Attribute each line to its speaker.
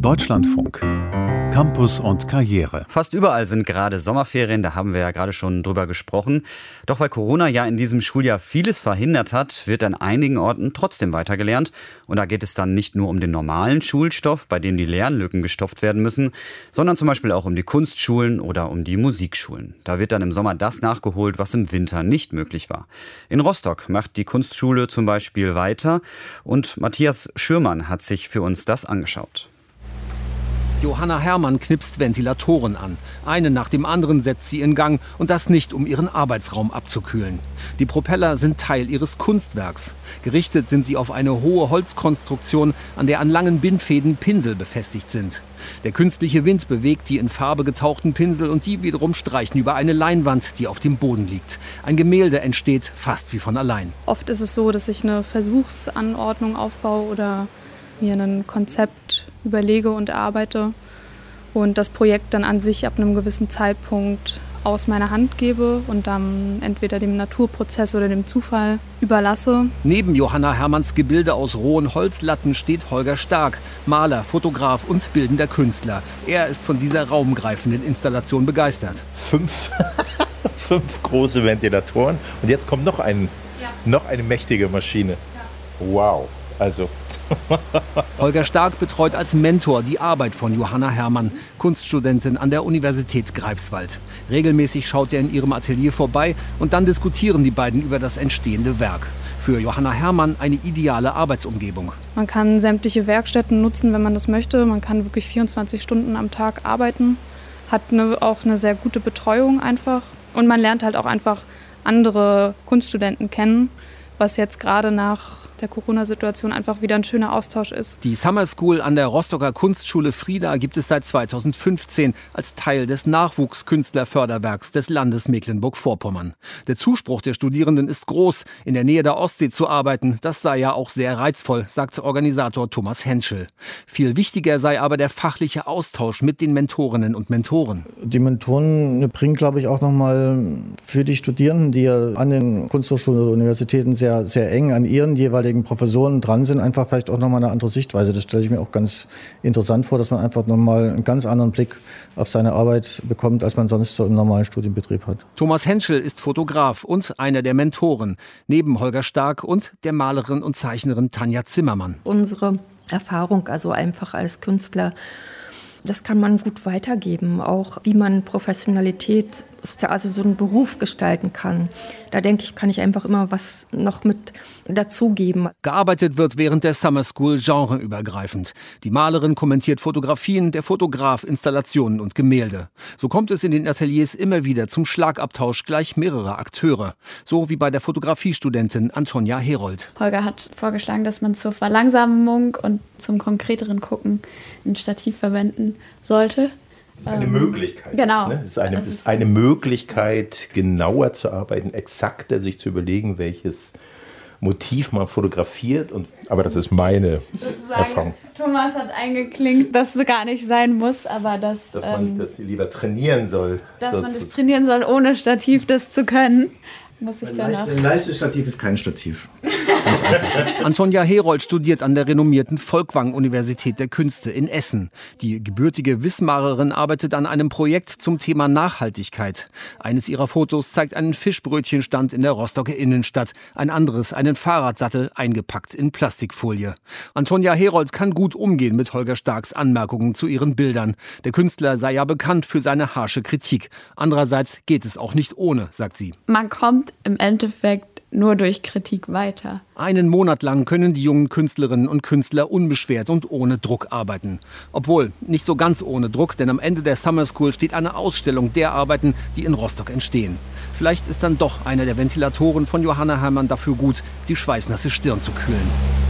Speaker 1: Deutschlandfunk. Campus und Karriere.
Speaker 2: Fast überall sind gerade Sommerferien, da haben wir ja gerade schon drüber gesprochen. Doch weil Corona ja in diesem Schuljahr vieles verhindert hat, wird an einigen Orten trotzdem weitergelernt. Und da geht es dann nicht nur um den normalen Schulstoff, bei dem die Lernlücken gestopft werden müssen, sondern zum Beispiel auch um die Kunstschulen oder um die Musikschulen. Da wird dann im Sommer das nachgeholt, was im Winter nicht möglich war. In Rostock macht die Kunstschule zum Beispiel weiter und Matthias Schürmann hat sich für uns das angeschaut.
Speaker 3: Johanna Herrmann knipst Ventilatoren an. Einen nach dem anderen setzt sie in Gang und das nicht, um ihren Arbeitsraum abzukühlen. Die Propeller sind Teil ihres Kunstwerks. Gerichtet sind sie auf eine hohe Holzkonstruktion, an der an langen Bindfäden Pinsel befestigt sind. Der künstliche Wind bewegt die in Farbe getauchten Pinsel und die wiederum streichen über eine Leinwand, die auf dem Boden liegt. Ein Gemälde entsteht fast wie von allein.
Speaker 4: Oft ist es so, dass ich eine Versuchsanordnung aufbaue oder mir ein Konzept überlege und erarbeite und das Projekt dann an sich ab einem gewissen Zeitpunkt aus meiner Hand gebe und dann entweder dem Naturprozess oder dem Zufall überlasse.
Speaker 3: Neben Johanna Hermanns Gebilde aus rohen Holzlatten steht Holger Stark, Maler, Fotograf und bildender Künstler. Er ist von dieser raumgreifenden Installation begeistert.
Speaker 5: Fünf, fünf große Ventilatoren und jetzt kommt noch, ein, ja. noch eine mächtige Maschine. Ja. Wow, also
Speaker 3: Holger Stark betreut als Mentor die Arbeit von Johanna Herrmann, Kunststudentin an der Universität Greifswald. Regelmäßig schaut er in ihrem Atelier vorbei und dann diskutieren die beiden über das entstehende Werk. Für Johanna Herrmann eine ideale Arbeitsumgebung.
Speaker 4: Man kann sämtliche Werkstätten nutzen, wenn man das möchte. Man kann wirklich 24 Stunden am Tag arbeiten, hat eine, auch eine sehr gute Betreuung einfach. Und man lernt halt auch einfach andere Kunststudenten kennen, was jetzt gerade nach der Corona-Situation einfach wieder ein schöner Austausch ist.
Speaker 3: Die Summer School an der Rostocker Kunstschule Frieda gibt es seit 2015 als Teil des Nachwuchskünstlerförderwerks des Landes Mecklenburg-Vorpommern. Der Zuspruch der Studierenden ist groß. In der Nähe der Ostsee zu arbeiten, das sei ja auch sehr reizvoll, sagt Organisator Thomas Henschel. Viel wichtiger sei aber der fachliche Austausch mit den Mentorinnen und Mentoren.
Speaker 6: Die Mentoren bringen, glaube ich, auch nochmal für die Studierenden, die ja an den Kunsthochschulen oder Universitäten sehr, sehr eng an ihren jeweiligen jeweiligen Professoren dran sind, einfach vielleicht auch nochmal eine andere Sichtweise. Das stelle ich mir auch ganz interessant vor, dass man einfach nochmal einen ganz anderen Blick auf seine Arbeit bekommt, als man sonst so im normalen Studienbetrieb hat.
Speaker 3: Thomas Henschel ist Fotograf und einer der Mentoren, neben Holger Stark und der Malerin und Zeichnerin Tanja Zimmermann.
Speaker 7: Unsere Erfahrung, also einfach als Künstler, das kann man gut weitergeben, auch wie man Professionalität also so einen Beruf gestalten kann. Da denke ich, kann ich einfach immer was noch mit dazugeben.
Speaker 3: Gearbeitet wird während der Summer School genreübergreifend. Die Malerin kommentiert Fotografien, der Fotograf Installationen und Gemälde. So kommt es in den Ateliers immer wieder zum Schlagabtausch gleich mehrerer Akteure. So wie bei der Fotografiestudentin Antonia Herold.
Speaker 4: Holger hat vorgeschlagen, dass man zur Verlangsamung und zum konkreteren Gucken ein Stativ verwenden sollte.
Speaker 5: Das ist eine ähm, Möglichkeit.
Speaker 4: Genau.
Speaker 5: Ne? Es ist eine, ist eine Möglichkeit, genauer zu arbeiten, exakter sich zu überlegen, welches Motiv man fotografiert. Und, aber das ist meine Erfahrung.
Speaker 4: Thomas hat eingeklinkt, dass es gar nicht sein muss, aber dass,
Speaker 5: dass man ähm, das lieber trainieren soll.
Speaker 4: Dass so man das trainieren soll, ohne Stativ das zu können muss ich danach.
Speaker 6: Ein leichtes Stativ ist kein Stativ.
Speaker 3: Antonia Herold studiert an der renommierten Volkwang-Universität der Künste in Essen. Die gebürtige Wismarerin arbeitet an einem Projekt zum Thema Nachhaltigkeit. Eines ihrer Fotos zeigt einen Fischbrötchenstand in der Rostocker Innenstadt, ein anderes einen Fahrradsattel eingepackt in Plastikfolie. Antonia Herold kann gut umgehen mit Holger Starks Anmerkungen zu ihren Bildern. Der Künstler sei ja bekannt für seine harsche Kritik. Andererseits geht es auch nicht ohne, sagt sie.
Speaker 4: Man im Endeffekt nur durch Kritik weiter.
Speaker 3: Einen Monat lang können die jungen Künstlerinnen und Künstler unbeschwert und ohne Druck arbeiten. Obwohl, nicht so ganz ohne Druck, denn am Ende der Summer School steht eine Ausstellung der Arbeiten, die in Rostock entstehen. Vielleicht ist dann doch einer der Ventilatoren von Johanna Herrmann dafür gut, die schweißnasse Stirn zu kühlen.